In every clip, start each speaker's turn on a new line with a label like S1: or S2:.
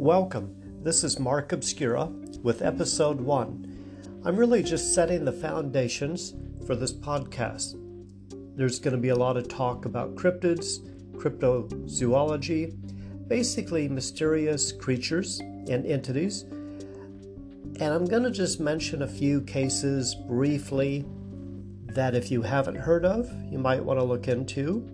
S1: Welcome. This is Mark Obscura with episode one. I'm really just setting the foundations for this podcast. There's going to be a lot of talk about cryptids, cryptozoology, basically mysterious creatures and entities. And I'm going to just mention a few cases briefly that if you haven't heard of, you might want to look into.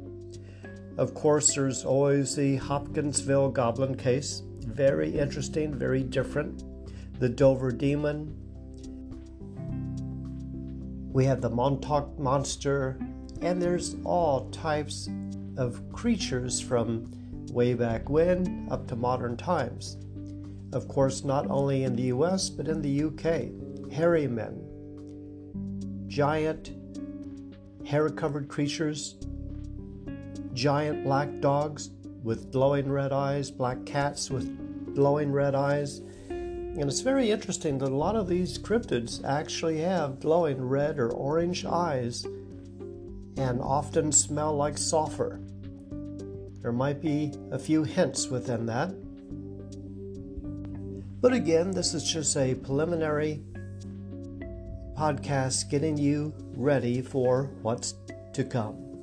S1: Of course, there's always the Hopkinsville Goblin case. Very interesting, very different. The Dover Demon. We have the Montauk Monster, and there's all types of creatures from way back when up to modern times. Of course, not only in the US, but in the UK. Hairy men, giant hair covered creatures, giant black dogs with glowing red eyes, black cats with glowing red eyes. And it's very interesting that a lot of these cryptids actually have glowing red or orange eyes and often smell like sulfur. There might be a few hints within that. But again, this is just a preliminary podcast getting you ready for what's to come.